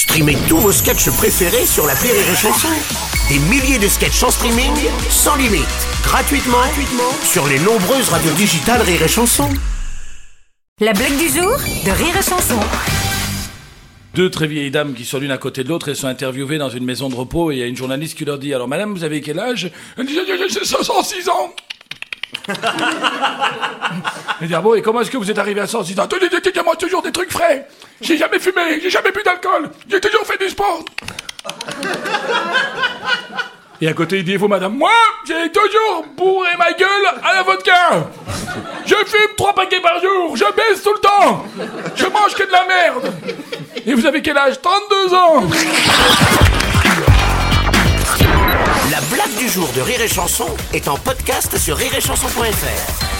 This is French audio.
Streamez tous vos sketchs préférés sur la Rire et Chanson. Des milliers de sketchs en streaming, sans limite, gratuitement, gratuitement sur les nombreuses radios digitales Rire et Chanson. La blague du jour de Rire et Chanson. Deux très vieilles dames qui sont l'une à côté de l'autre et sont interviewées dans une maison de repos et il y a une journaliste qui leur dit alors madame vous avez quel âge? Elle dit j'ai 106 ans. Elle dit ah bon et comment est-ce que vous êtes arrivé à 106 ans? Tenez, moi toujours des trucs frais. J'ai jamais fumé, j'ai jamais bu d'alcool, j'ai toujours fait du sport. Et à côté, il dit, vous, madame, moi, j'ai toujours bourré ma gueule à la vodka. Je fume trois paquets par jour, je baisse tout le temps. Je mange que de la merde. Et vous avez quel âge? 32 ans. La blague du jour de Rire et Chanson est en podcast sur rireetchanson.fr.